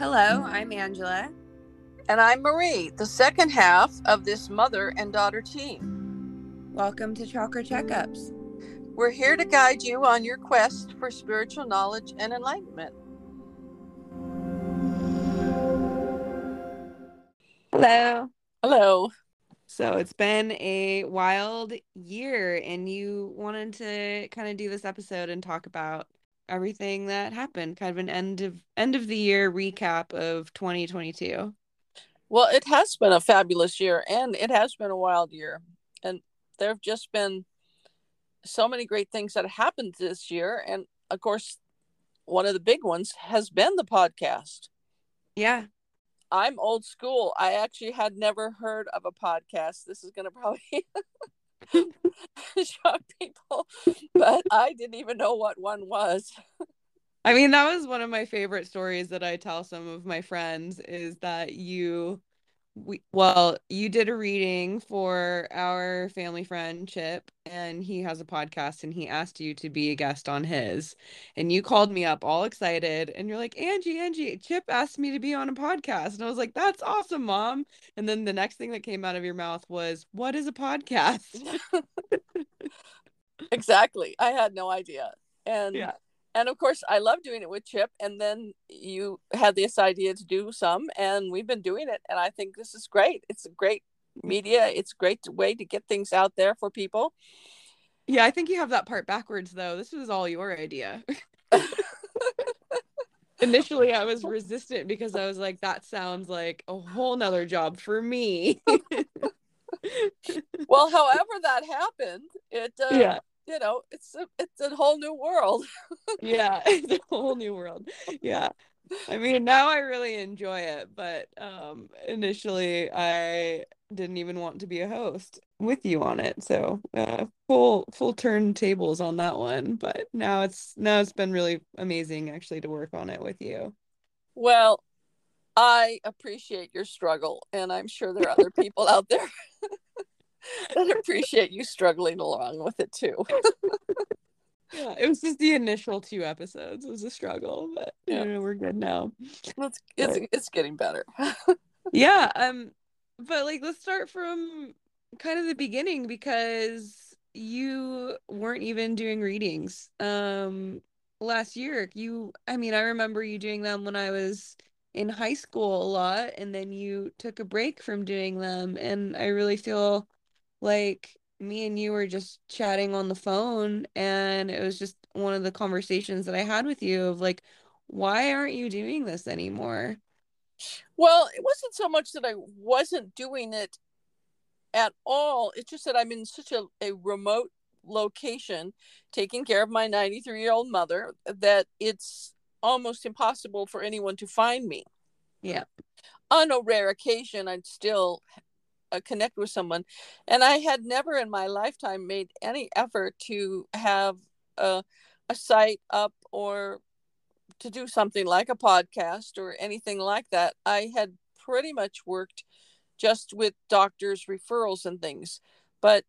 Hello, I'm Angela. And I'm Marie, the second half of this mother and daughter team. Welcome to Chakra Checkups. We're here to guide you on your quest for spiritual knowledge and enlightenment. Hello. Hello. So it's been a wild year, and you wanted to kind of do this episode and talk about everything that happened, kind of an end of end of the year recap of 2022. Well, it has been a fabulous year, and it has been a wild year, and there have just been so many great things that happened this year, and of course, one of the big ones has been the podcast. Yeah, I'm old school. I actually had never heard of a podcast. This is going to probably shock people, but I didn't even know what one was. I mean, that was one of my favorite stories that I tell some of my friends is that you we well you did a reading for our family friend chip and he has a podcast and he asked you to be a guest on his and you called me up all excited and you're like angie angie chip asked me to be on a podcast and i was like that's awesome mom. And then the next thing that came out of your mouth was what is a podcast? Exactly. I had no idea. And yeah and of course i love doing it with chip and then you had this idea to do some and we've been doing it and i think this is great. It's a great media. It's a great way to get things out there for people. Yeah i think you have that part backwards though. This was all your idea. Initially i was resistant because i was like that sounds like a whole nother job for me. Well however that happened it uh, yeah you know it's a, it's a whole new world. Yeah it's a whole new world. Yeah. I mean now i really enjoy it but um initially i didn't even want to be a host with you on it. So uh full full turn tables on that one but now it's now it's been really amazing actually to work on it with you. Well i appreciate your struggle and i'm sure there are other people out there that appreciate you struggling along with it too. yeah, it was just the initial two episodes it was a struggle, but yeah. You know, we're good now. It's it's, but, it's getting better. yeah, um but like let's start from kind of the beginning because you weren't even doing readings um last year. You I mean, I remember you doing them when I was in high school a lot and then you took a break from doing them and I really feel like me and you were just chatting on the phone and it was just one of the conversations that I had with you of like why aren't you doing this anymore? Well, it wasn't so much that I wasn't doing it at all. It's just that I'm in such a, a remote location taking care of my 93 year old mother that it's almost impossible for anyone to find me. Yeah. On a rare occasion, I'd still uh, connect with someone and i had never in my lifetime made any effort to have a, a site up or to do something like a podcast or anything like that. I had pretty much worked just with doctors referrals and things but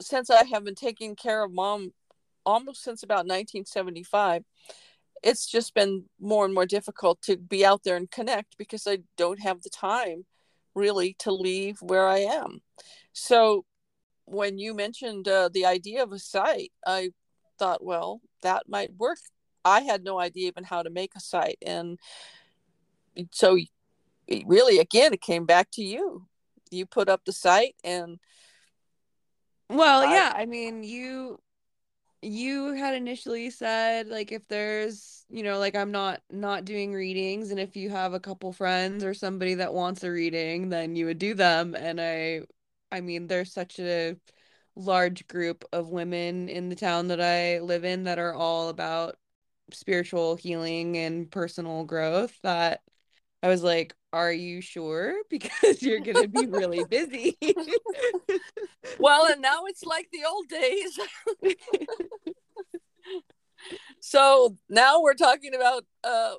since i have been taking care of mom almost since about 1975 it's just been more and more difficult to be out there and connect because i don't have the time really to leave where I am. So when you mentioned uh, the idea of a site, I thought, well, that might work. I had no idea even how to make a site. And so really, again, it came back to you. You put up the site and. Well, I, yeah. I mean, you you had initially said like if there's you know like i'm not not doing readings and if you have a couple friends or somebody that wants a reading then you would do them. And i i mean there's such a large group of women in the town that i live in that are all about spiritual healing and personal growth that I was like, Are you sure? Because you're going to be really busy. well, and now it's like the old days. so now we're talking about, uh,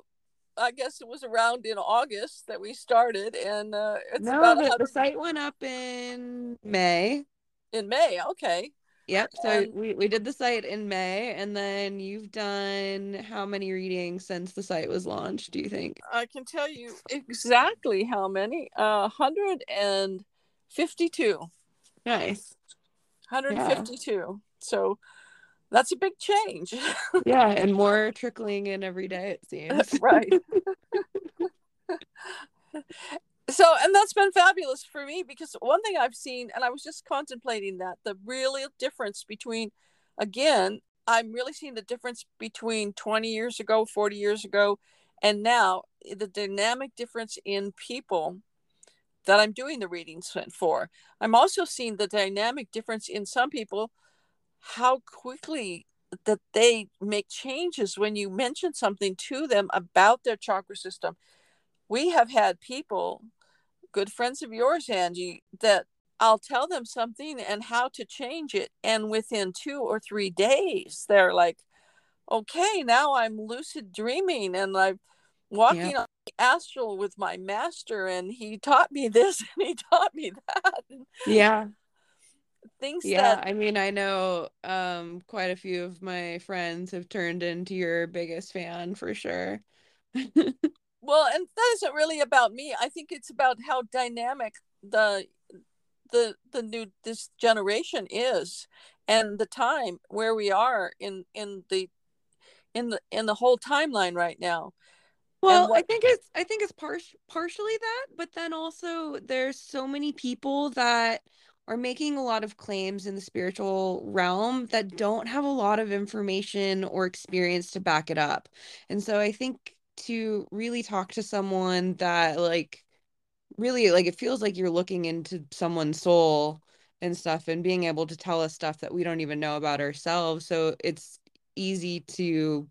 I guess it was around in August that we started, and uh, it's no, about the, the site went up in May. In May, okay. Yep. So and, we, we did the site in May, and then you've done how many readings since the site was launched, do you think? I can tell you exactly how many. Uh 152. Nice. 152. Yeah. So that's a big change. yeah, and more trickling in every day, it seems. right. so and that's been fabulous for me because one thing i've seen and i was just contemplating that the real difference between again i'm really seeing the difference between 20 years ago 40 years ago and now eh, the dynamic difference in people that i'm doing the readings for. I'm also seeing the dynamic difference in some people how quickly that they make changes when you mention something to them about their chakra system. We have had people good friends of yours, Angie, that I'll tell them something and how to change it. And within two or three days, they're like, okay, now I'm lucid dreaming and I'm walking yeah. on the astral with my master and he taught me this and he taught me that. Yeah. Things yeah, that I mean, I know um quite a few of my friends have turned into your biggest fan for sure. well and that isn't really about me. I think it's about how dynamic the the the new this generation is and the time where we are in in the in the in the whole timeline right now. Well what... i think it's i think it's par- partially that but then also there's so many people that are making a lot of claims in the spiritual realm that don't have a lot of information or experience to back it up. And so i think to really talk to someone that like really like it feels like you're looking into someone's soul and stuff and being able to tell us stuff that we don't even know about ourselves. So it's easy to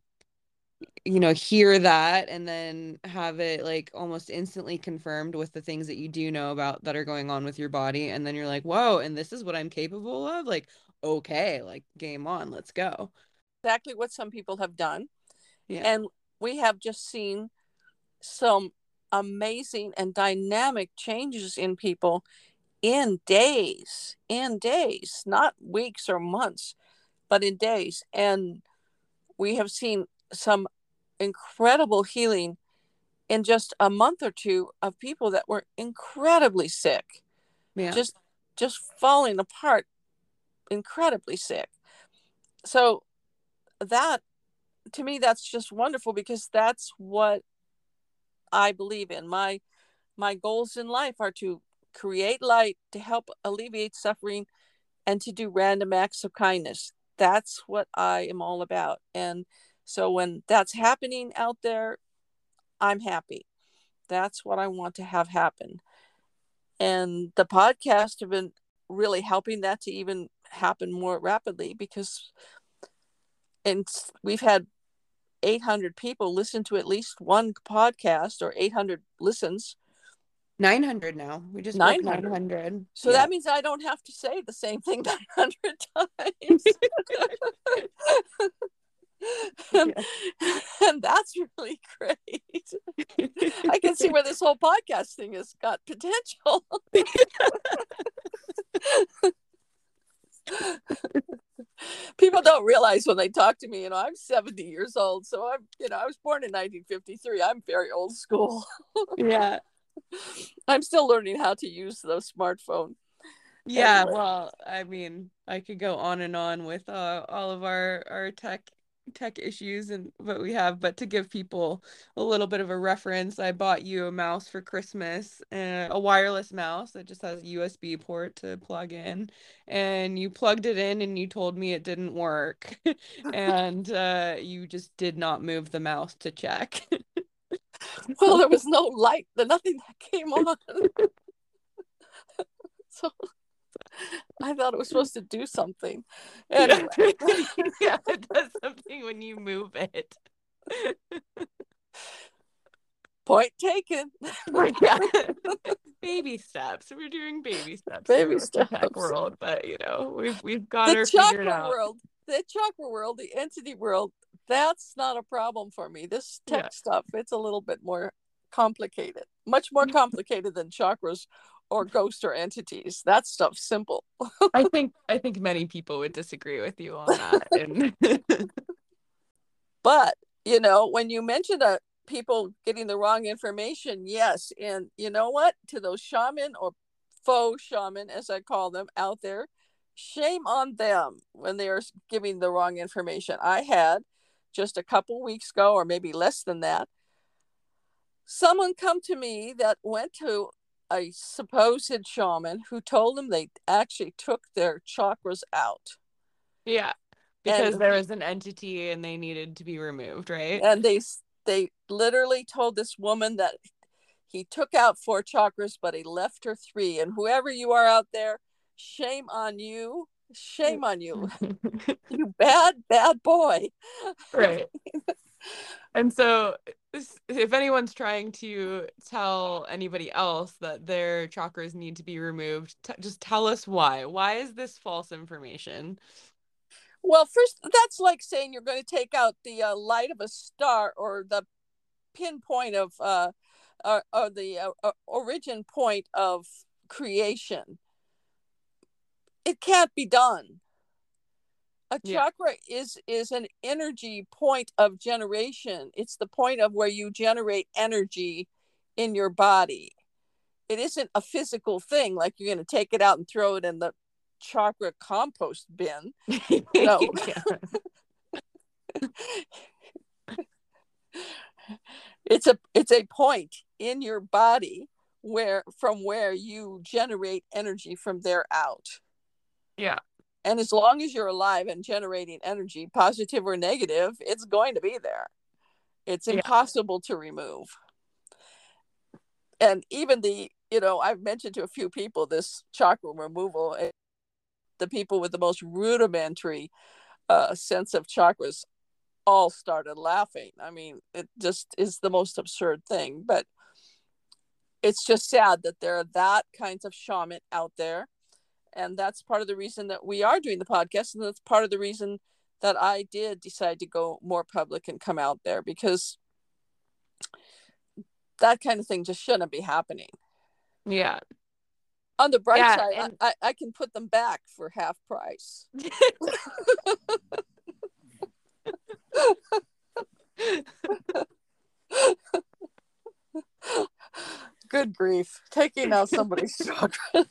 you know hear that and then have it like almost instantly confirmed with the things that you do know about that are going on with your body. And then you're like whoa and this is what i'm capable of? Like okay like game on let's go. Exactly what some people have done. Yeah. and we have just seen some amazing and dynamic changes in people in days, in days, not weeks or months, but in days. And we have seen some incredible healing in just a month or two of people that were incredibly sick. Yeah. Just just falling apart, incredibly sick. So that to me that's just wonderful because that's what i believe in. My my goals in life are to create light to help alleviate suffering and to do random acts of kindness. That's what i am all about. And so when that's happening out there i'm happy. That's what i want to have happen. And the podcast have been really helping that to even happen more rapidly because and we've had 800 people listen to at least one podcast or 800 listens 900 now we just 900, 900. so yeah. that means i don't have to say the same thing 900 times and, yeah. and that's really great i can see where this whole podcast thing has got potential people don't realize when they talk to me, you know, I'm 70 years old. So I'm, you know, I was born in 1953. I'm very old school. yeah. I'm still learning how to use the smartphone. Yeah, anyway. well, I mean, I could go on and on with uh, all of our our tech tech issues and what we have but to give people a little bit of a reference i bought you a mouse for christmas and a wireless mouse that just has a usb port to plug in and you plugged it in and you told me it didn't work. And uh, you just did not move the mouse to check. Well there was no light the nothing that came on. So I thought it was supposed to do something. Anyway. yeah, it does something when you move it. Point taken. yeah. baby steps. We're doing baby steps. Baby steps. Tech world, but you know, we've we've got the chakra world. The chakra world, the entity world. That's not a problem for me. This tech yeah. stuff, it's a little bit more complicated, much more complicated than chakras or ghosts or entities. That stuff's simple. I think I think many people would disagree with you on that. And... but you know, when you mention that people getting the wrong information, yes, and you know what? To those shaman or faux shaman, as I call them out there, shame on them when they are giving the wrong information. I had just a couple weeks ago, or maybe less than that, someone come to me that went to a supposed shaman who told them they actually took their chakras out. Yeah, because and, there was an entity and they needed to be removed, right? And they they literally told this woman that he took out four chakras, but he left her three. And whoever you are out there, shame on you. Shame on you. you bad, bad boy. Right. and so if anyone's trying to tell anybody else that their chakras need to be removed, t- just tell us why. Why is this false information? Well, first, that's like saying you're going to take out the uh, light of a star or the pinpoint of uh, or, or the uh, uh, origin point of creation. It can't be done. A yeah. chakra is is an energy point of generation. It's the point of where you generate energy in your body. It isn't a physical thing like you're going to take it out and throw it in the chakra compost bin. No. it's a it's a point in your body where from where you generate energy from there out. Yeah. And as long as you're alive and generating energy, positive or negative, it's going to be there. It's impossible yeah. to remove. And even the, you know, I've mentioned to a few people this chakra removal, eh, the people with the most rudimentary uh, sense of chakras all started laughing. I mean, it just is the most absurd thing. But it's just sad that there are that kinds of shaman out there. And that's part of the reason that we are doing the podcast. And that's part of the reason that I did decide to go more public and come out there because that kind of thing just shouldn't be happening. Yeah. On the bright yeah, side, and... I, I can put them back for half price. Good grief. Taking out somebody's chakras.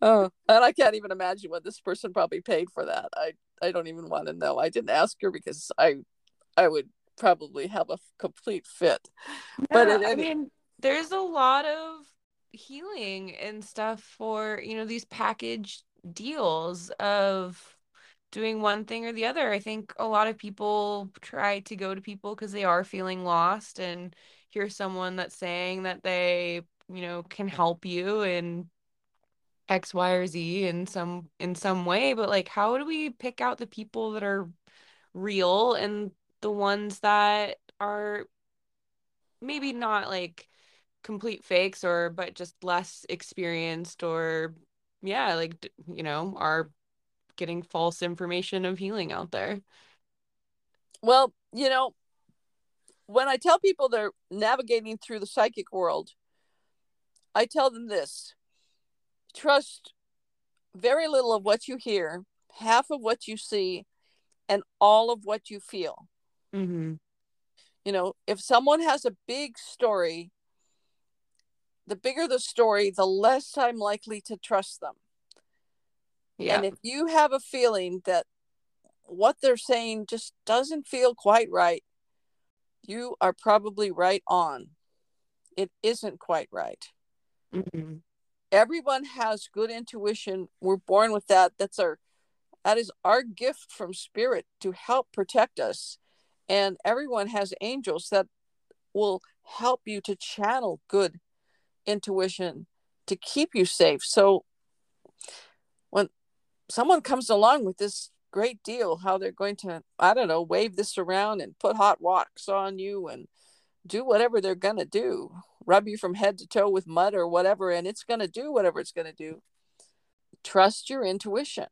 Oh, and I can't even imagine what this person probably paid for that. I, I don't even want to know. I didn't ask her because I I would probably have a complete fit. Yeah, but any... I mean, there's a lot of healing and stuff for, you know, these package deals of doing one thing or the other. I think a lot of people try to go to people because they are feeling lost and hear someone that's saying that they, you know, can help you in X, Y, or Z in some in some way. But like how do we pick out the people that are real and the ones that are maybe not like complete fakes or but just less experienced or yeah like you know are getting false information of healing out there. Well, you know, when I tell people they're navigating through the psychic world, I tell them this trust very little of what you hear, half of what you see, and all of what you feel. Mm-hmm. You know, if someone has a big story, the bigger the story, the less I'm likely to trust them. Yeah. And if you have a feeling that what they're saying just doesn't feel quite right, you are probably right on. It isn't quite right. Mm-hmm. Everyone has good intuition. We're born with that. That's our that is our gift from spirit to help protect us. And everyone has angels that will help you to channel good intuition to keep you safe. So when someone comes along with this great deal how they're going to i don't know wave this around and put hot wax on you and do whatever they're going to do rub you from head to toe with mud or whatever and it's going to do whatever it's going to do trust your intuition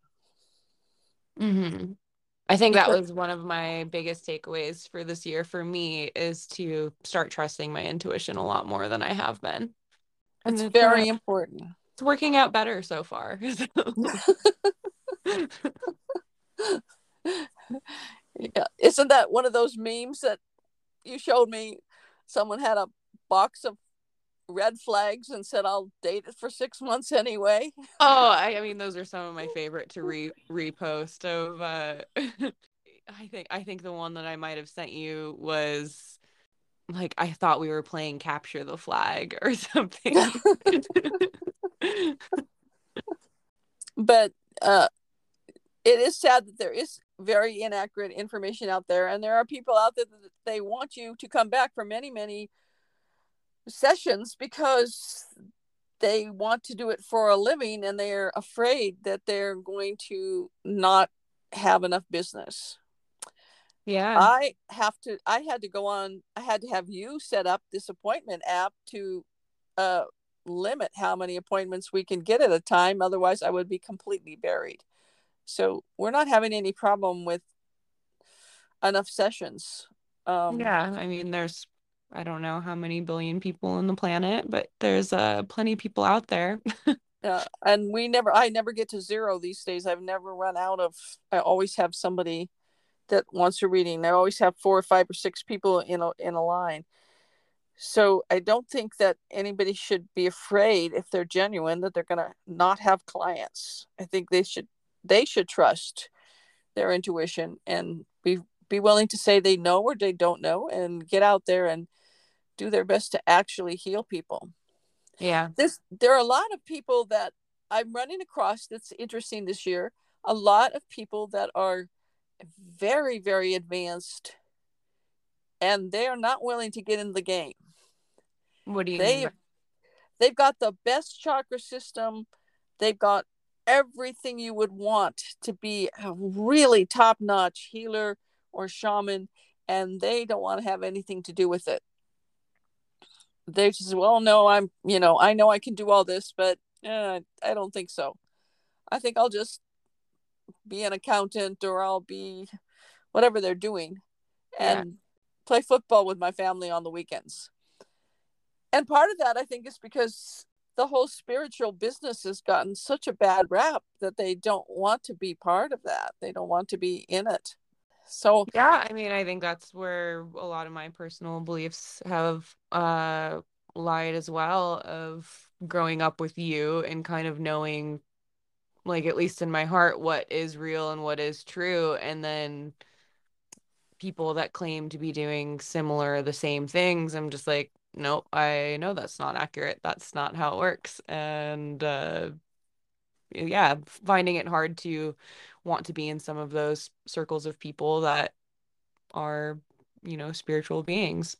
mm-hmm. I think that was one of my biggest takeaways for this year for me is to start trusting my intuition a lot more than I have been. And it's, it's very important. It's working out better so far. yeah. Isn't that one of those memes that you showed me? Someone had a box of red flags and said I'll date it for six months anyway. Oh, I, I mean those are some of my favorite to re repost of uh I think I think the one that I might have sent you was like I thought we were playing capture the flag or something. but uh it is sad that there is very inaccurate information out there and there are people out there that they want you to come back for many many sessions because they want to do it for a living and they're afraid that they're going to not have enough business. Yeah. I have to I had to go on I had to have you set up this appointment app to uh limit how many appointments we can get at a time otherwise I would be completely buried. So we're not having any problem with enough sessions. Um, yeah, I mean, there's I don't know how many billion people on the planet, but there's uh plenty of people out there. yeah, and we never I never get to zero these days. I've never run out of I always have somebody that wants a reading. I always have four or five or six people in a in a line. So I don't think that anybody should be afraid if they're genuine that they're going to not have clients. I think they should they should trust their intuition and be be willing to say they know or they don't know and get out there and do their best to actually heal people. Yeah. This there are a lot of people that I'm running across that's interesting this year. A lot of people that are very, very advanced and they are not willing to get in the game. What do you they, mean? They've got the best chakra system. They've got everything you would want to be a really top notch healer or shaman, and they don't want to have anything to do with it. They just, well, no, I'm, you know, I know I can do all this, but eh, I don't think so. I think I'll just be an accountant or I'll be whatever they're doing and yeah. play football with my family on the weekends. And part of that, I think, is because the whole spiritual business has gotten such a bad rap that they don't want to be part of that. They don't want to be in it. So yeah, I mean, I think that's where a lot of my personal beliefs have uh lied as well of growing up with you and kind of knowing like at least in my heart what is real and what is true and then people that claim to be doing similar the same things i'm just like nope i know that's not accurate. That's not how it works. And uh yeah finding it hard to want to be in some of those circles of people that are, you know, spiritual beings.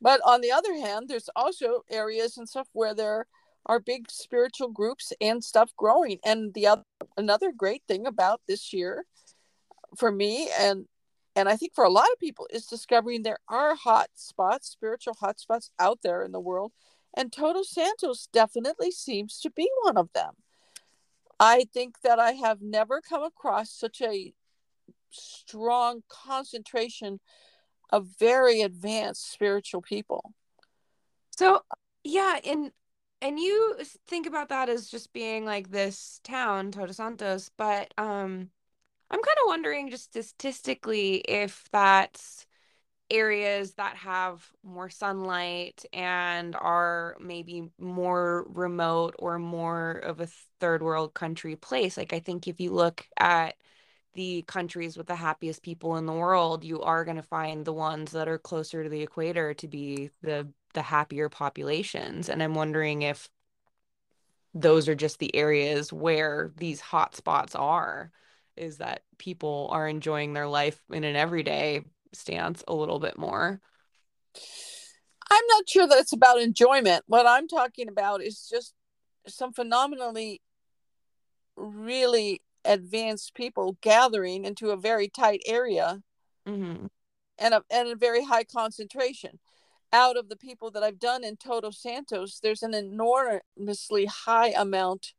But on the other hand, there's also areas and stuff where there are big spiritual groups and stuff growing. And the other another great thing about this year for me and and I think for a lot of people is discovering there are hot spots, spiritual hot spots out there in the world. And Todos Santos definitely seems to be one of them. I think that I have never come across such a strong concentration of very advanced spiritual people. So, yeah, and and you think about that as just being like this town, Todos Santos, but um I'm kind of wondering just statistically if that's areas that have more sunlight and are maybe more remote or more of a third world country place. Like, I think if you look at the countries with the happiest people in the world, you are going to find the ones that are closer to the equator to be the the happier populations. And I'm wondering if those are just the areas where these hot spots are is that people are enjoying their life in an everyday stance a little bit more. I'm not sure that it's about enjoyment. What I'm talking about is just some phenomenally really advanced people gathering into a very tight area mm-hmm. and, a, and a very high concentration. Out of the people that I've done in Todos Santos, there's an enormously high amount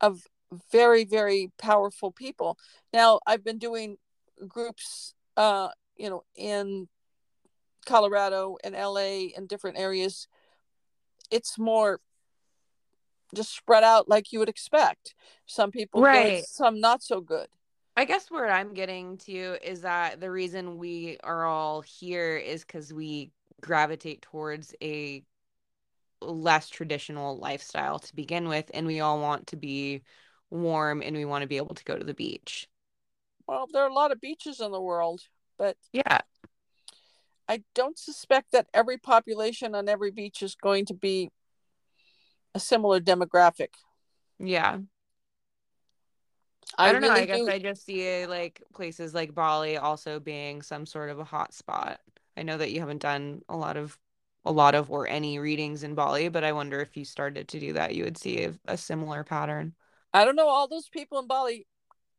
of very very powerful people now i've been doing groups uh you know in colorado and la and different areas it's more just spread out like you would expect some people right. good some not so good i guess where i'm getting to is that the reason we are all here is because we gravitate towards a less traditional lifestyle to begin with and we all want to be warm and we want to be able to go to the beach. Well, there are a lot of beaches in the world, but yeah. I don't suspect that every population on every beach is going to be a similar demographic. Yeah. I, I don't really know. I guess. I just see like places like Bali also being some sort of a hot spot. I know that you haven't done a lot of a lot of or any readings in Bali, but I wonder if you started to do that, you would see a, a similar pattern. I don't know. All those people in Bali,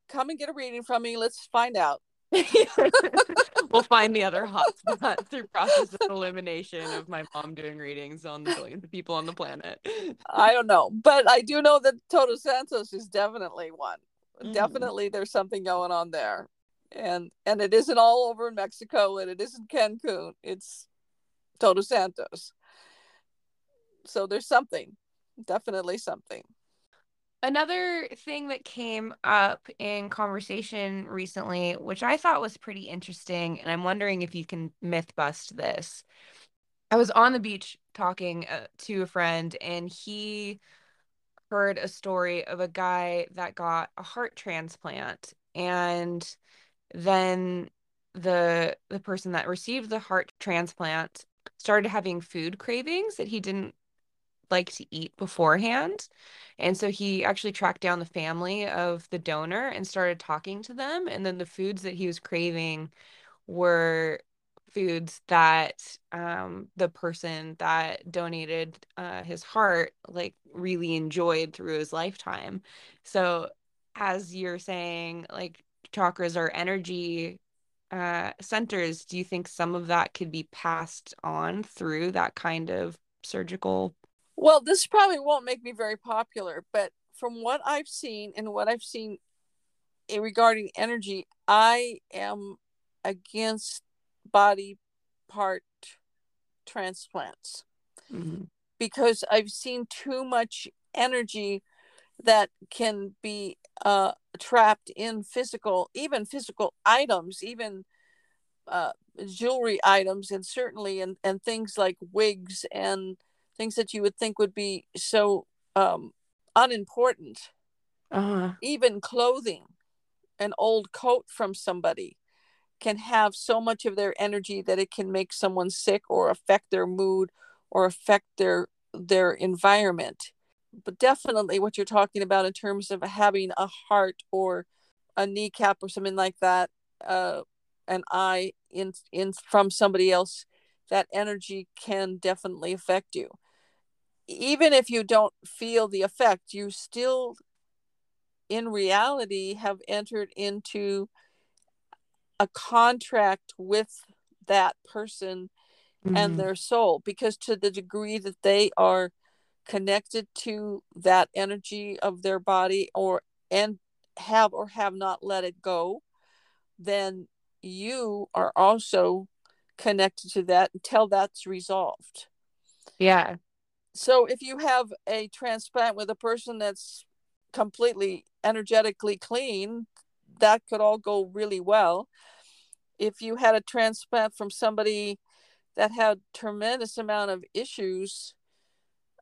come and get a reading from me. Let's find out. we'll find the other hotspot through process of elimination of my mom doing readings on the billions of people on the planet. I don't know, but I do know that Todos Santos is definitely one. Mm. Definitely, there's something going on there, and and it isn't all over in Mexico, and it isn't Cancun. It's Todos Santos. So there's something, definitely something. Another thing that came up in conversation recently, which I thought was pretty interesting, and I'm wondering if you can myth bust this. I was on the beach talking uh, to a friend, and he heard a story of a guy that got a heart transplant, and then the the person that received the heart transplant started having food cravings that he didn't like to eat beforehand. And so he actually tracked down the family of the donor and started talking to them. And then the foods that he was craving were foods that um, the person that donated uh, his heart like really enjoyed through his lifetime. So as you're saying, like chakras are energy uh, centers, do you think some of that could be passed on through that kind of surgical? Well, this probably won't make me very popular, but from what I've seen and what I've seen regarding energy, I am against body part transplants mm-hmm. because I've seen too much energy that can be uh, trapped in physical, even physical items, even uh, jewelry items, and certainly and and things like wigs and things that you would think would be so um, unimportant. Uh-huh. Even clothing, an old coat from somebody can have so much of their energy that it can make someone sick or affect their mood or affect their their environment but definitely what you're talking about in terms of having a heart or a kneecap or something like that uh, an eye in in from somebody else that energy can definitely affect you even if you don't feel the effect you still in reality have entered into a contract with that person mm-hmm. and their soul because to the degree that they are connected to that energy of their body or and have or have not let it go then you are also connected to that until that's resolved yeah so if you have a transplant with a person that's completely energetically clean that could all go really well. If you had a transplant from somebody that had tremendous amount of issues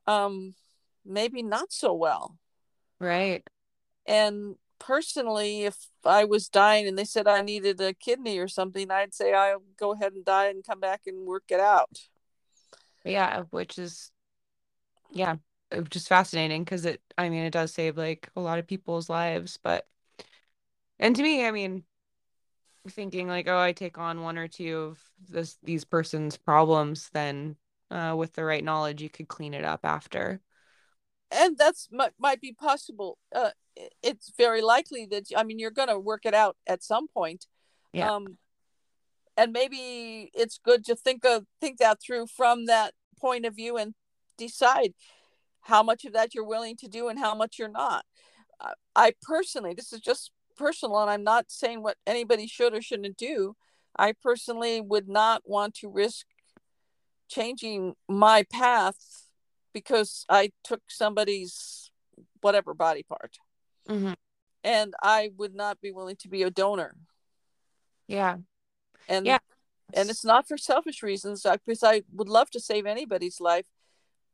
um maybe not so well. Right. And personally if i was dying and they said i needed a kidney or something i'd say i'll go ahead and die and come back and work it out. Yeah which is yeah just fascinating because it i mean it does save like a lot of people's lives but and to me i mean thinking like oh i take on one or two of this these person's problems then uh, with the right knowledge, you could clean it up after. And that's might, might be possible. Uh, it's very likely that I mean you're going to work it out at some point. Yeah. Um, and maybe it's good to think of think that through from that point of view and decide how much of that you're willing to do and how much you're not. I personally, this is just personal, and I'm not saying what anybody should or shouldn't do. I personally would not want to risk changing my path because I took somebody's whatever body part. Mm-hmm. And I would not be willing to be a donor. Yeah. And yeah. And it's not for selfish reasons because I would love to save anybody's life,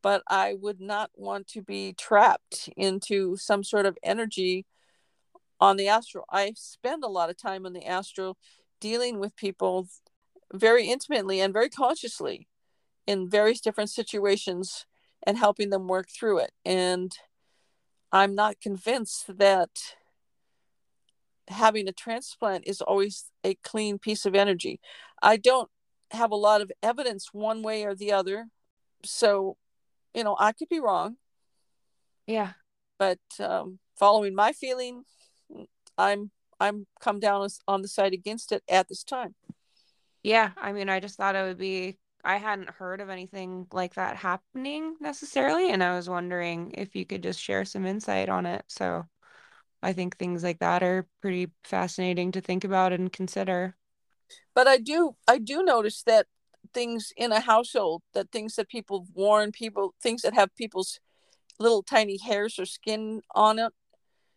but I would not want to be trapped into some sort of energy on the astral. I spend a lot of time on the astral dealing with people very intimately and very consciously in various different situations and helping them work through it. And I'm not convinced that having a transplant is always a clean piece of energy. I don't have a lot of evidence one way or the other. So, you know, I could be wrong. Yeah. But um, following my feeling, I'm I'm come down on the side against it at this time. Yeah, I mean, I just thought it would be. I hadn't heard of anything like that happening necessarily, and I was wondering if you could just share some insight on it. So, I think things like that are pretty fascinating to think about and consider. But I do, I do notice that things in a household, that things that people worn, people things that have people's little tiny hairs or skin on it,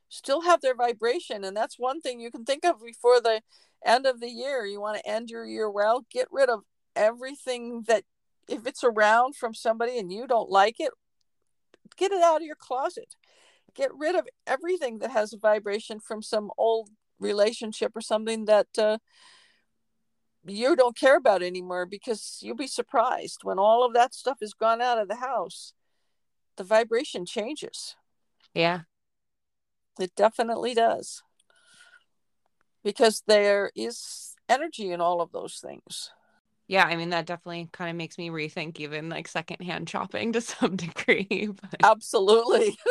still have their vibration. And that's one thing you can think of before the end of the year. You want to end your year well get rid of everything that if it's around from somebody and you don't like it get it out of your closet. Get rid of everything that has a vibration from some old relationship or something that uh, you don't care about anymore because you'll be surprised when all of that stuff is gone out of the house the vibration changes yeah it definitely does. Because there is energy in all of those things. Yeah, I mean that definitely kind of makes me rethink even like secondhand shopping to some degree. But... Absolutely.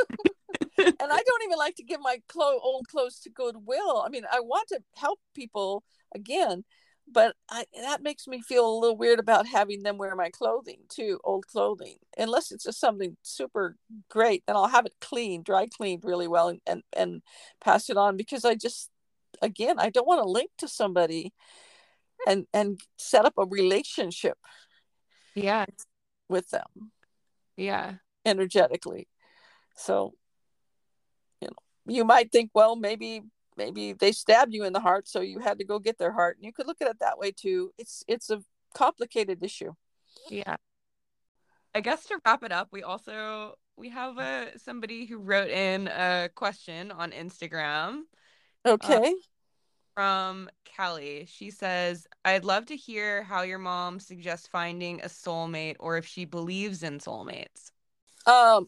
and I don't even like to give my clo- old clothes to Goodwill. I mean, I want to help people again, but I, that makes me feel a little weird about having them wear my clothing too, old clothing. Unless it's just something super great, then I'll have it cleaned, dry cleaned really well, and and, and pass it on because I just, again, I don't want to link to somebody, and and set up a relationship. Yeah. With them. Yeah. Energetically, so. You know, you might think, well, maybe maybe they stabbed you in the heart so you had to go get their heart and you could look at it that way too. It's it's a complicated issue. Yeah. I guess to wrap it up we also we have a somebody who wrote in a question on instagram okay. uh, from kelly she says i'd love to hear how your mom suggests finding a soulmate or if she believes in soulmates. Um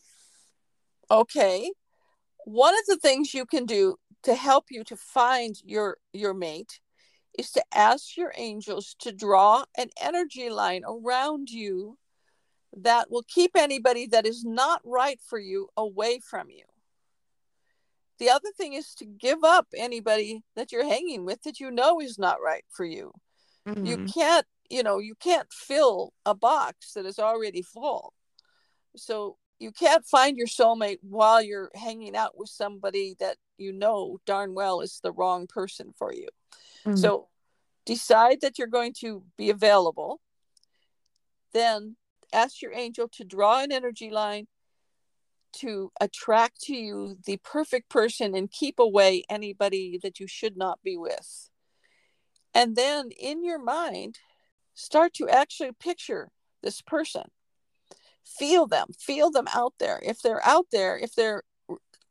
okay. One of the things you can do to help you to find your your mate is to ask your angels to draw an energy line around you that will keep anybody that is not right for you away from you. The other thing is to give up anybody that you're hanging with that you know is not right for you. Mm-hmm. You can't, you know, you can't fill a box that is already full. So you can't find your soulmate while you're hanging out with somebody that you know darn well is the wrong person for you. Mm-hmm. So decide that you're going to be available. Then ask your angel to draw an energy line to attract to you the perfect person and keep away anybody that you should not be with. And then in your mind, start to actually picture this person feel them feel them out there. If they're out there if they're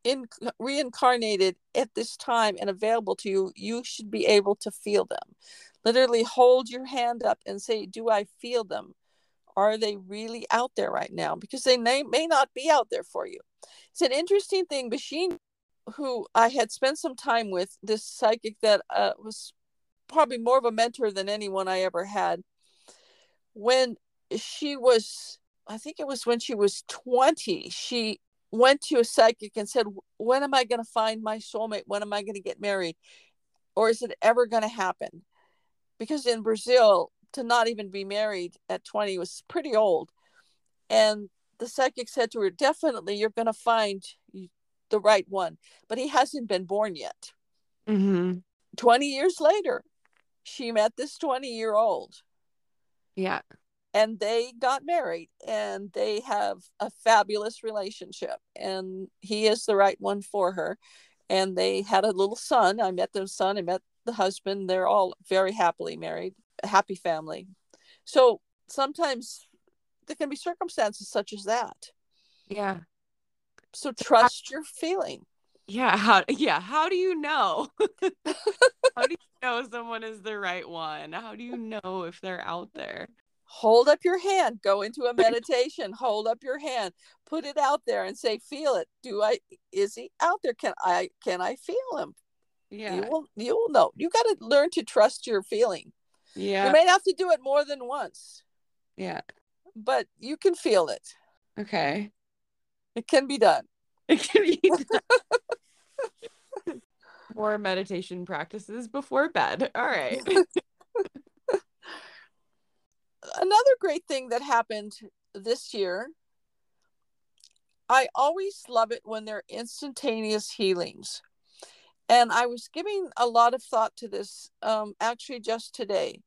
in reincarnated at this time and available to you you should be able to feel them. Literally hold your hand up and say do i feel them? Are they really out there right now? Because they may, may not be out there for you. It's an interesting thing machine who i had spent some time with this psychic that uh, was probably more of a mentor than anyone i ever had when she was I think it was when she was 20, she went to a psychic and said, When am I going to find my soulmate? When am I going to get married? Or is it ever going to happen? Because in Brazil, to not even be married at 20 was pretty old. And the psychic said to her, Definitely, you're going to find the right one, but he hasn't been born yet. Mm-hmm. 20 years later, she met this 20 year old. Yeah. And they got married and they have a fabulous relationship. And he is the right one for her. And they had a little son. I met their son, I met the husband. They're all very happily married, a happy family. So sometimes there can be circumstances such as that. Yeah. So trust your feeling. Yeah. How yeah, how do you know? how do you know someone is the right one? How do you know if they're out there? Hold up your hand, go into a meditation, hold up your hand, put it out there and say, feel it. Do I is he out there? Can I can I feel him? Yeah. You will you will know. You gotta learn to trust your feeling. Yeah. You may have to do it more than once. Yeah. But you can feel it. Okay. It can be done. It can be done More meditation practices before bed. All right. Another great thing that happened this year, I always love it when they're instantaneous healings. And I was giving a lot of thought to this um, actually just today,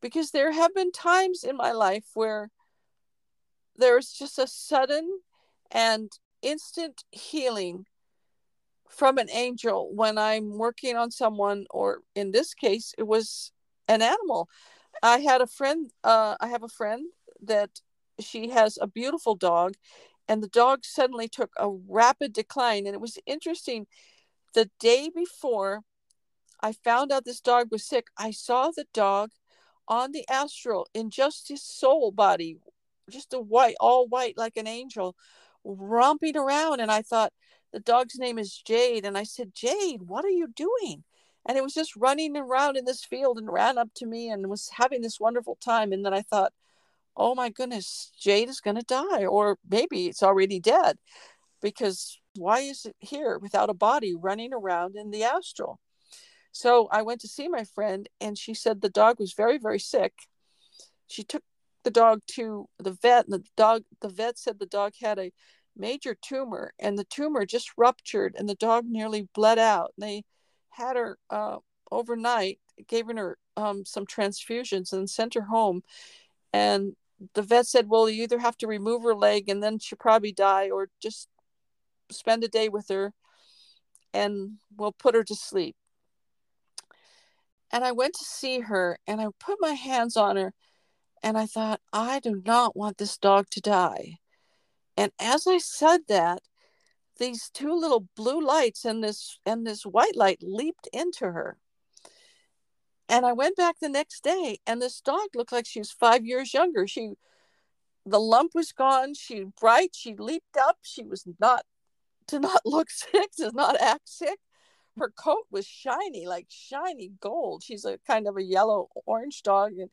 because there have been times in my life where there's just a sudden and instant healing from an angel when I'm working on someone, or in this case, it was an animal. I had a friend, uh, I have a friend that she has a beautiful dog, and the dog suddenly took a rapid decline. And it was interesting. The day before I found out this dog was sick, I saw the dog on the astral in just his soul body, just a white, all white like an angel, romping around. And I thought, the dog's name is Jade. And I said, Jade, what are you doing? And it was just running around in this field and ran up to me and was having this wonderful time. And then I thought, oh my goodness, Jade is going to die, or maybe it's already dead because why is it here without a body running around in the astral? So I went to see my friend and she said the dog was very, very sick. She took the dog to the vet and the dog the vet said the dog had a major tumor and the tumor just ruptured and the dog nearly bled out and they had her uh, overnight gave her um, some transfusions and sent her home. And the vet said well you either have to remove her leg and then she'll probably die or just spend a day with her and we'll put her to sleep. And i went to see her and i put my hands on her and i thought i do not want this dog to die. And as I said that, these two little blue lights and this and this white light leaped into her. And I went back the next day and this dog looked like she was 5 years younger. She the lump was gone, she bright, she leaped up, she was not did not look sick, to not act sick. Her coat was shiny, like shiny gold. She's a kind of a yellow orange dog and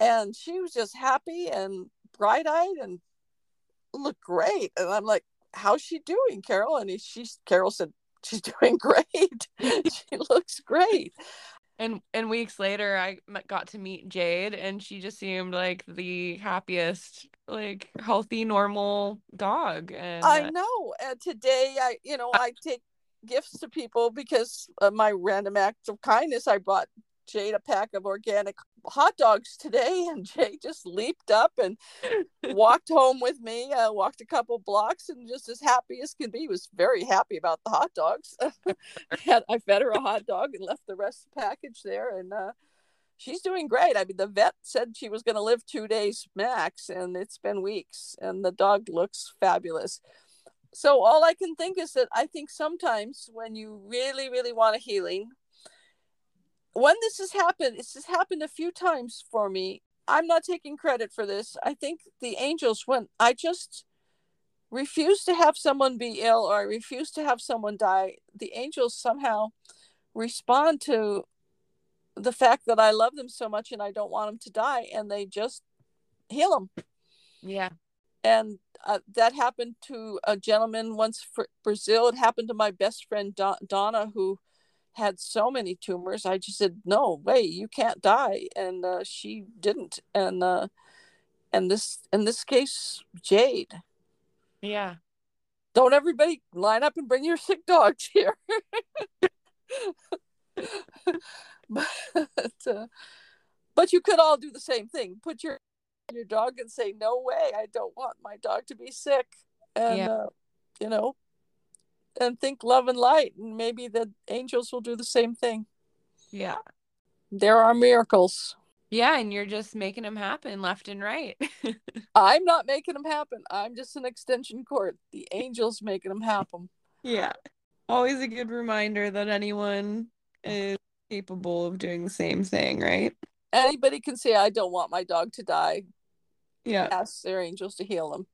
and she was just happy and bright-eyed and looked great. And I'm like, how's she doing, Carol? And he, she's Carol said, she's doing great. she looks great. And and weeks later, I got to meet Jade, and she just seemed like the happiest, like healthy, normal dog. And I know. And today, I you know I take gifts to people because of my random acts of kindness. I brought Jade a pack of organic hot dogs today, and Jade just leaped up and walked home with me. Uh, walked a couple blocks, and just as happy as can be. Was very happy about the hot dogs. I fed her a hot dog and left the rest of the package there, and uh, she's doing great. I mean, the vet said she was going to live two days max, and it's been weeks, and the dog looks fabulous. So all I can think is that I think sometimes when you really, really want a healing, when this has happened, this has happened a few times for me. I'm not taking credit for this. I think the angels, when I just refuse to have someone be ill or I refuse to have someone die, the angels somehow respond to the fact that I love them so much and I don't want them to die, and they just heal them. Yeah. And uh, that happened to a gentleman once for Brazil. It happened to my best friend Don- Donna, who had so many tumors. I just said, "No way, you can't die," and uh, she didn't. And uh, and this in this case, Jade. Yeah. don't everybody line up and bring your sick dogs here. but, uh, but you could all do the same thing. Put your your dog and say, "No way, I don't want my dog to be sick," and yeah. uh, you know, and think love and light, and maybe the angels will do the same thing. Yeah, there are miracles. Yeah, and you're just making them happen left and right. I'm not making them happen. I'm just an extension cord. The angels making them happen. Yeah. Always a good reminder that anyone is capable of doing the same thing, right? Anybody can say, I don't want my dog to die. Yeah. Ask their angels to heal them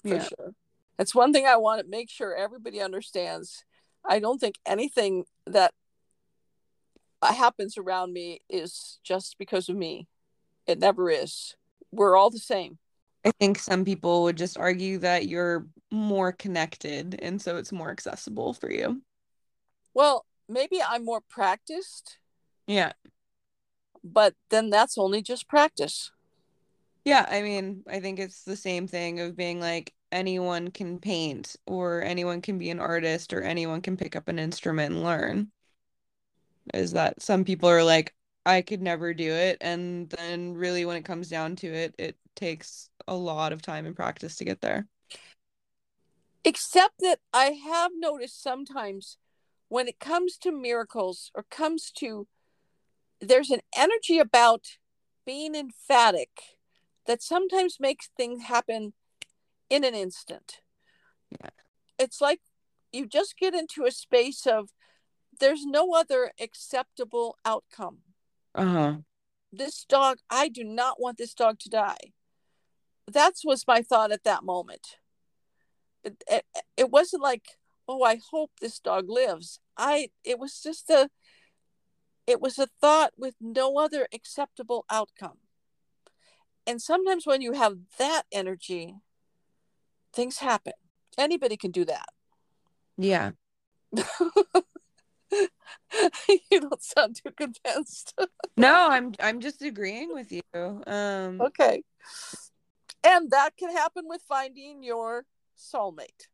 for yeah. sure. That's one thing I want to make sure everybody understands. I don't think anything that happens around me is just because of me. It never is. We're all the same. I think some people would just argue that you're more connected and so it's more accessible for you. Well, maybe I'm more practiced. Yeah. But then that's only just practice. Yeah, I mean, I think it's the same thing of being like anyone can paint or anyone can be an artist or anyone can pick up an instrument and learn is that some people are like I could never do it and then really when it comes down to it it takes a lot of time and practice to get there. Except that I have noticed sometimes when it comes to miracles or comes to there's an energy about being emphatic that sometimes makes things happen in an instant. Yeah. It's like you just get into a space of there's no other acceptable outcome. Uh-huh. This dog, I do not want this dog to die. That's was my thought at that moment. It, it, it wasn't like, oh, I hope this dog lives. I it was just a it was a thought with no other acceptable outcome. And sometimes when you have that energy, things happen. Anybody can do that. Yeah. you don't sound too convinced. no, I'm I'm just agreeing with you. Um Okay. And that can happen with finding your soulmate.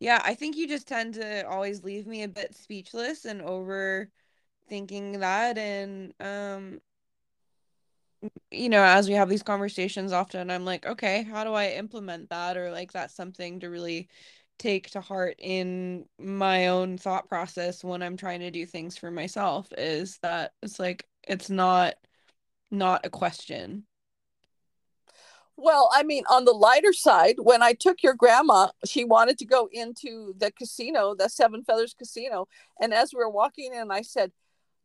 Yeah, I think you just tend to always leave me a bit speechless and overthinking that and um you know, as we have these conversations often, I'm like, okay, how do I implement that or like that's something to really take to heart in my own thought process when I'm trying to do things for myself is that it's like it's not not a question. Well, I mean, on the lighter side, when I took your grandma, she wanted to go into the casino, the Seven Feathers Casino. And as we were walking in, I said,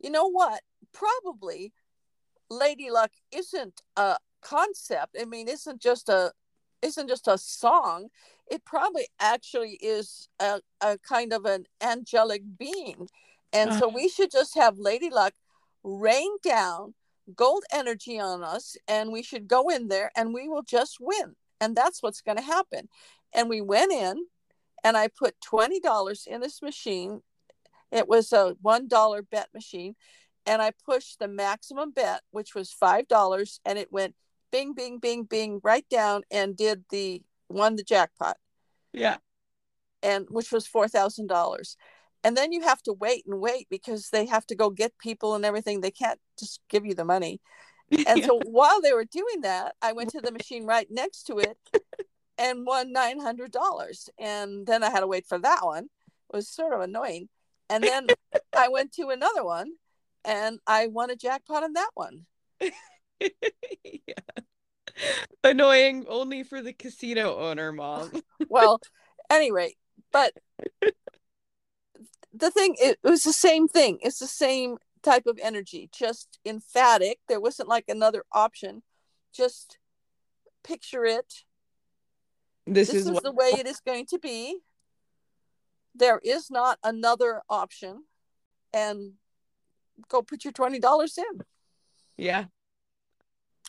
you know what? Probably Lady Luck isn't a concept. I mean, isn't just a isn't just a song it probably actually is a, a kind of an angelic being. And uh. so we should just have Lady Luck rain down gold energy on us and we should go in there and we will just win. And that's what's going to happen. And we went in and I put $20 in this machine. It was a $1 bet machine. And I pushed the maximum bet, which was $5, and it went bing, bing, bing, bing right down and did the won the jackpot. Yeah. And which was four thousand dollars. And then you have to wait and wait because they have to go get people and everything. They can't just give you the money. And yeah. so while they were doing that, I went to the machine right next to it and won nine hundred dollars. And then I had to wait for that one. It was sort of annoying. And then I went to another one and I won a jackpot on that one. yeah. Annoying only for the casino owner, mom. well, anyway, but the thing it, it was the same thing. It's the same type of energy, just emphatic. There wasn't like another option. Just picture it. This, this is, is the way it is going to be. There is not another option. And go put your $20 in. Yeah.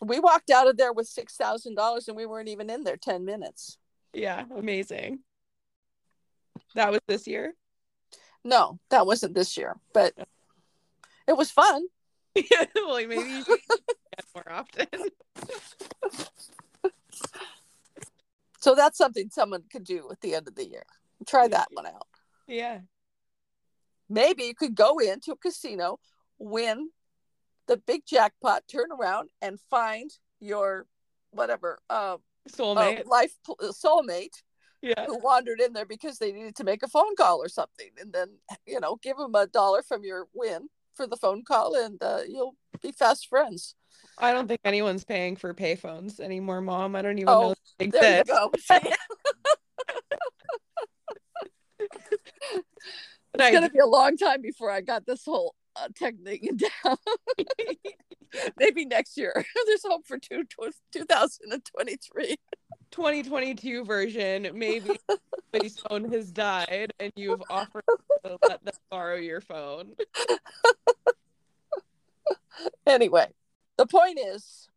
We walked out of there with six thousand dollars and we weren't even in there 10 minutes. Yeah amazing. That was this year? No that wasn't this year but it was fun. Yeah well maybe you should more often. So that's something someone could do at the end of the year. Try that one out. Yeah. Maybe you could go into a casino, win the big jackpot, turn around and find your whatever uh, soulmate, uh, life soulmate, yeah. who wandered in there because they needed to make a phone call or something, and then you know give them a dollar from your win for the phone call, and uh, you'll be fast friends. I don't think anyone's paying for payphones anymore, Mom. I don't even oh, know. They there you go. it's going to be a long time before I got this whole uh, technique down. Maybe next year. There's hope for two, 2023. 2022 version. Maybe somebody's phone has died and you've offered to let them borrow your phone. Anyway, the point is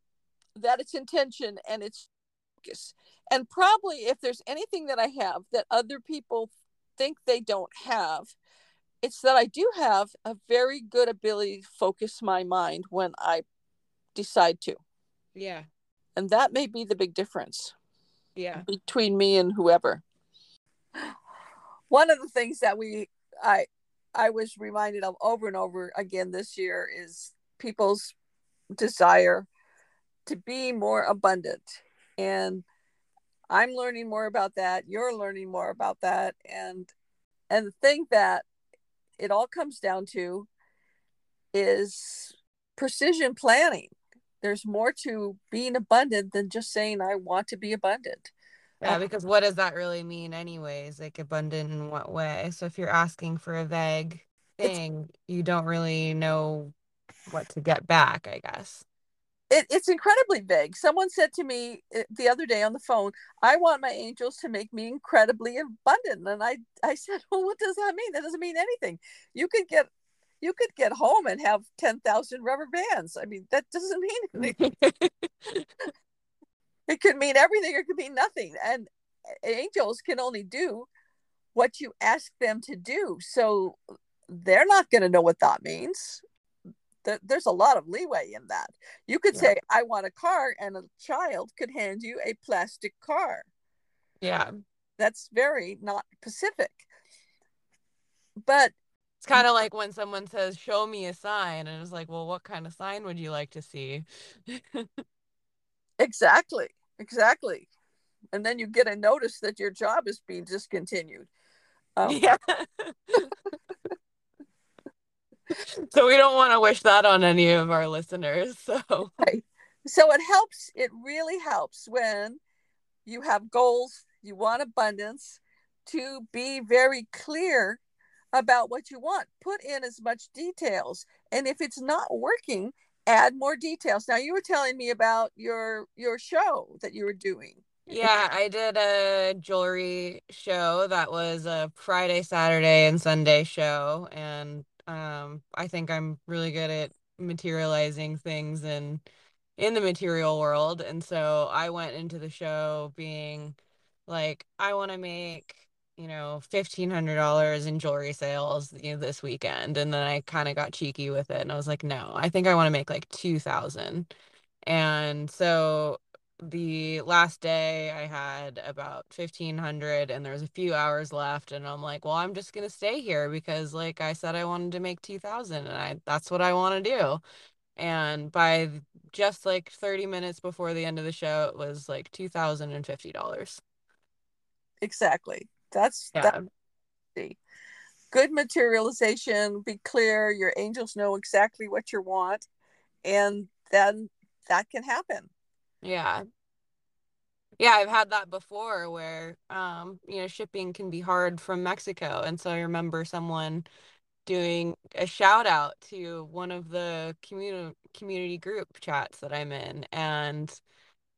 that it's intention and it's focus. And probably if there's anything that I have that other people think they don't have, it's that I do have a very good ability to focus my mind when I decide to. Yeah. And that may be the big difference. Yeah. Between me and whoever. One of the things that we I I was reminded of over and over again this year is people's desire to be more abundant. And I'm learning more about that. You're learning more about that. And and the thing that it all comes down to is precision planning. There's more to being abundant than just saying I want to be abundant. Yeah, um, because what does that really mean anyways? Like abundant in what way? So if you're asking for a vague thing, you don't really know what to get back, I guess. It, it's incredibly vague. Someone said to me eh, the other day on the phone, "I want my angels to make me incredibly abundant," and I I said, "Well, what does that mean? That doesn't mean anything. You could get you could get home and have ten thousand rubber bands. I mean, that doesn't mean anything. it could mean everything. Or it could mean nothing. And eh, angels can only do what you ask them to do. So they're not going to know what that means there's a lot of leeway in that. You could yeah. say, I want a car, and a child could hand you a plastic car. Yeah. That's very not Pacific. But it's kind of like when someone says, Show me a sign. And it's like, Well, what kind of sign would you like to see? exactly. Exactly. And then you get a notice that your job is being discontinued. Um, yeah. so we don't want to wish that on any of our listeners. So right. So it helps, it really helps when you have goals, you want abundance, to be very clear about what you want. Put in as much details. And if it's not working, add more details. Now you were telling me about your your show that you were doing. Yeah, I did a jewelry show that was a Friday, Saturday, and Sunday show. And um, I think I'm really good at materializing things in in the material world, and so I went into the show being like, I want to make you know fifteen hundred dollars in jewelry sales you know, this weekend, and then I kind of got cheeky with it, and I was like, no, I think I want to make like two thousand, and so the last day I had about 1500 and there was a few hours left and I'm like, well, I'm just going to stay here because like I said I wanted to make 2000 and I that's what I want to do. And by just like 30 minutes before the end of the show it was like $2050. Exactly. That's yeah. that good materialization, be clear, your angels know exactly what you want and then that can happen yeah. Yeah, I've had that before where um, you know, shipping can be hard from Mexico. And so I remember someone doing a shout out to one of the community community group chats that I'm in and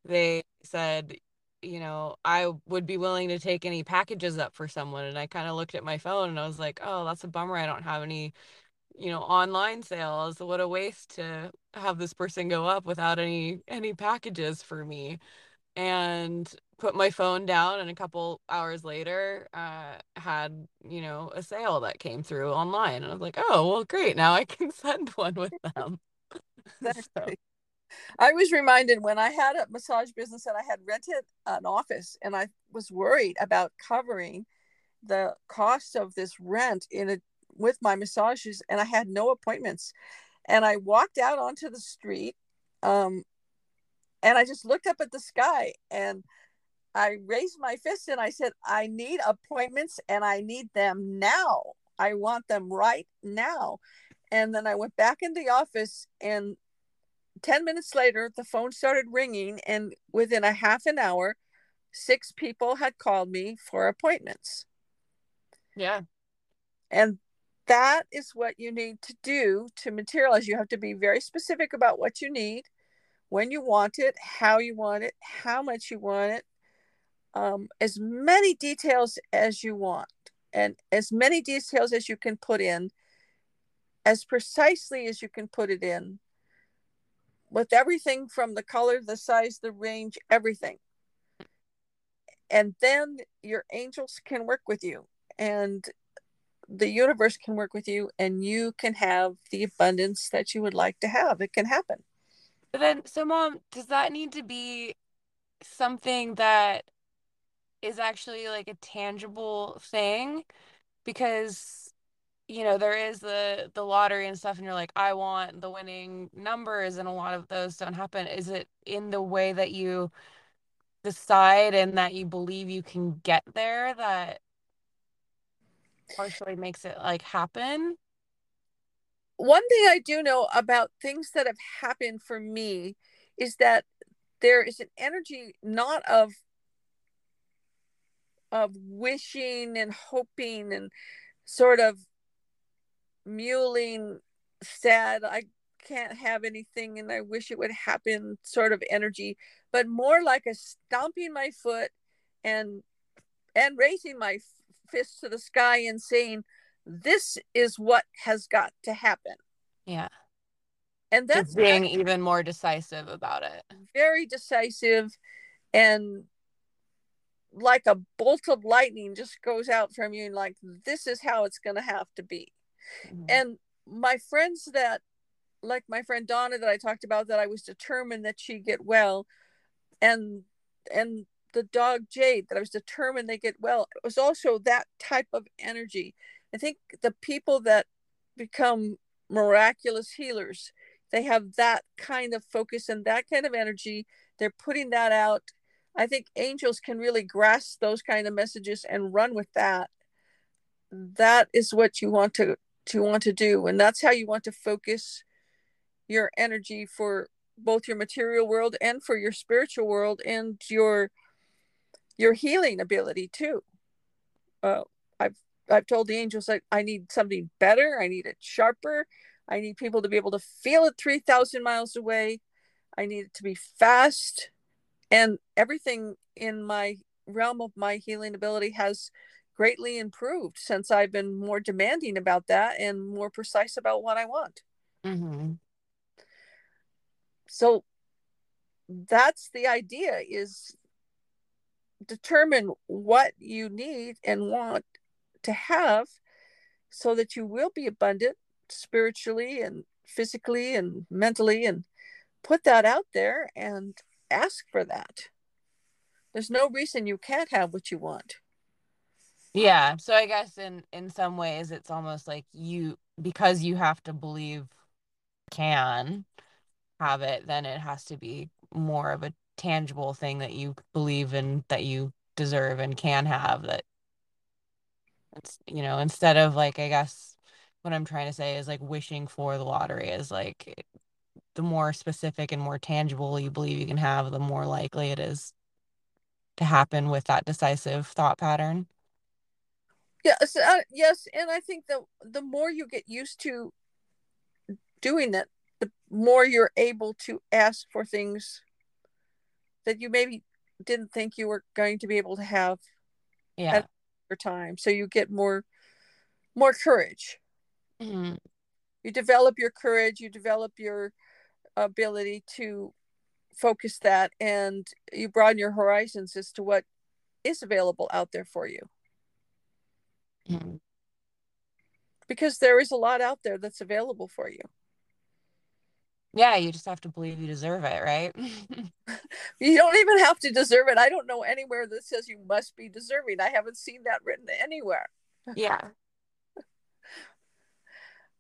they said, you know, I would be willing to take any packages up for someone and I kind of looked at my phone and I was like, "Oh, that's a bummer I don't have any you know online sales what a waste to have this person go up without any any packages for me. And put my phone down and a couple hours later uh had you know a sale that came through online. And i was like oh well great. Now i can send one with them. So. i was reminded when i had a massage business and i had rented an office and i was worried about covering the cost of this rent in a with my massages and I had no appointments. And I walked out onto the street um, and I just looked up at the sky and I raised my fist and I said, I need appointments and I need them now. I want them right now. And then I went back in the office and 10 minutes later, the phone started ringing. And within a half an hour, six people had called me for appointments. Yeah. And that is what you need to do to materialize. You have to be very specific about what you need, when you want it, how you want it, how much you want it, um, as many details as you want, and as many details as you can put in, as precisely as you can put it in, with everything from the color, the size, the range, everything. And then your angels can work with you. And the universe can work with you and you can have the abundance that you would like to have. It can happen. But then, so mom, does that need to be something that is actually like a tangible thing? Because, you know, there is the the lottery and stuff, and you're like, I want the winning numbers, and a lot of those don't happen. Is it in the way that you decide and that you believe you can get there that partially makes it like happen. One thing I do know about things that have happened for me is that there is an energy not of of wishing and hoping and sort of muling sad i can't have anything and i wish it would happen sort of energy but more like a stomping my foot and and raising my fist to the sky and saying, This is what has got to happen. Yeah. And that's Just being even more decisive about it. Very decisive and like a bolt of lightning just goes out from you and like this is how it's going to have to be mm-hmm. and my friends that like my friend donna that i talked about that i was determined that she get well and and the dog Jade that I was determined they get well. It was also that type of energy. I think the people that become miraculous healers, they have that kind of focus and that kind of energy. They're putting that out. I think angels can really grasp those kind of messages and run with that. That is what you want to to want to do and that's how you want to focus your energy for both your material world and for your spiritual world and your your healing ability too. Uh, I've I've told the angels that I need something better. I need it sharper. I need people to be able to feel it three thousand miles away. I need it to be fast, and everything in my realm of my healing ability has greatly improved since I've been more demanding about that and more precise about what I want. Mm-hmm. So that's the idea is determine what you need and want to have so that you will be abundant spiritually and physically and mentally and put that out there and ask for that. There's no reason you can't have what you want. Yeah so i guess in in some ways it's almost like you because you have to believe can have it then it has to be more of a tangible thing that you believe in that you deserve and can have that it's you know instead of like i guess what i'm trying to say is like wishing for the lottery is like the more specific and more tangible you believe you can have the more likely it is to happen with that decisive thought pattern. Yes uh, yes and i think that the more you get used to doing that the more you're able to ask for things that you maybe didn't think you were going to be able to have yeah. at your time. So you get more more courage. Mm-hmm. You develop your courage, you develop your ability to focus that and you broaden your horizons as to what is available out there for you. Mm-hmm. Because there is a lot out there that's available for you. Yeah, you just have to believe you deserve it, right? you don't even have to deserve it. I don't know anywhere that says you must be deserving. I haven't seen that written anywhere. Yeah.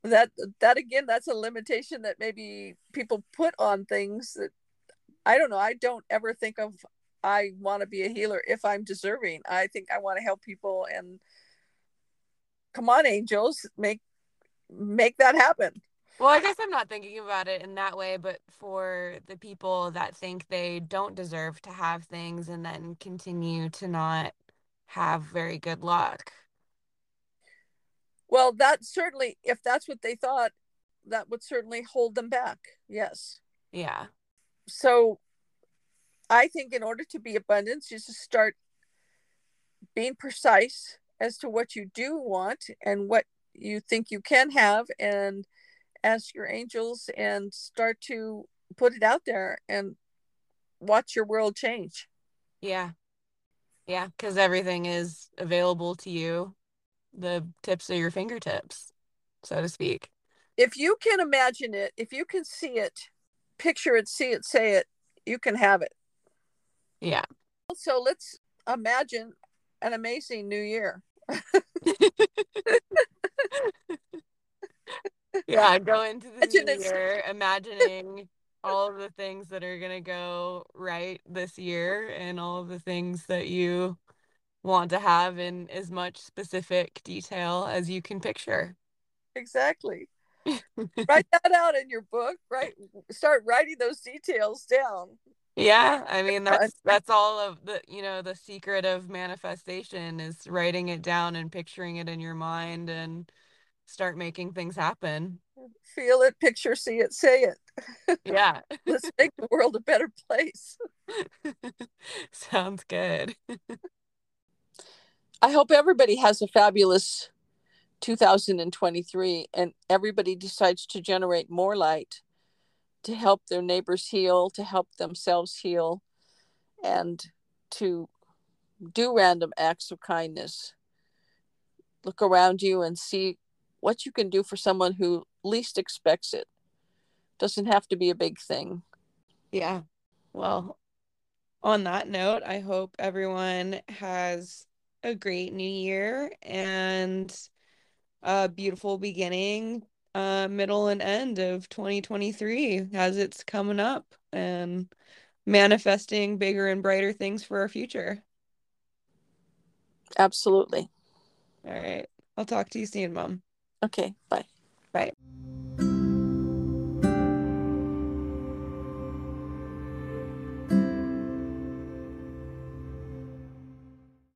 that that again that's a limitation that maybe people put on things that I don't know. I don't ever think of I want to be a healer if I'm deserving. I think I want to help people and come on angels, make make that happen. Well, I guess I'm not thinking about it in that way, but for the people that think they don't deserve to have things and then continue to not have very good luck. Well, that certainly, if that's what they thought, that would certainly hold them back. Yes. Yeah. So I think in order to be abundance, you just start being precise as to what you do want and what you think you can have and ask your angels and start to put it out there and watch your world change. Yeah. Yeah, because everything is available to you, the tips of your fingertips, so to speak. If you can imagine it, if you can see it, picture it, see it, say it, you can have it. Yeah. So let's imagine an amazing new year. yeah, go into the new year imagining all of the things that are going to go right this year and all of the things that you want to have in as much specific detail as you can picture. Exactly. Write that out in your book, right? Start writing those details down. Yeah, I mean that's that's all of the you know the secret of manifestation is writing it down and picturing it in your mind and start making things happen. Feel it, picture, see it, say it. Yeah. Let's make the world a better place. Sounds good. I hope everybody has a fabulous 2023 and everybody decides to generate more light to help their neighbors heal, to help themselves heal, and to do random acts of kindness. Look around you and see what you can do for someone who least expects it. Doesn't have to be a big thing. Yeah. Well, on that note, I hope everyone has a great new year and a beautiful beginning, uh, middle, and end of 2023 as it's coming up and manifesting bigger and brighter things for our future. Absolutely. All right. I'll talk to you soon, Mom. Okay, bye. Bye.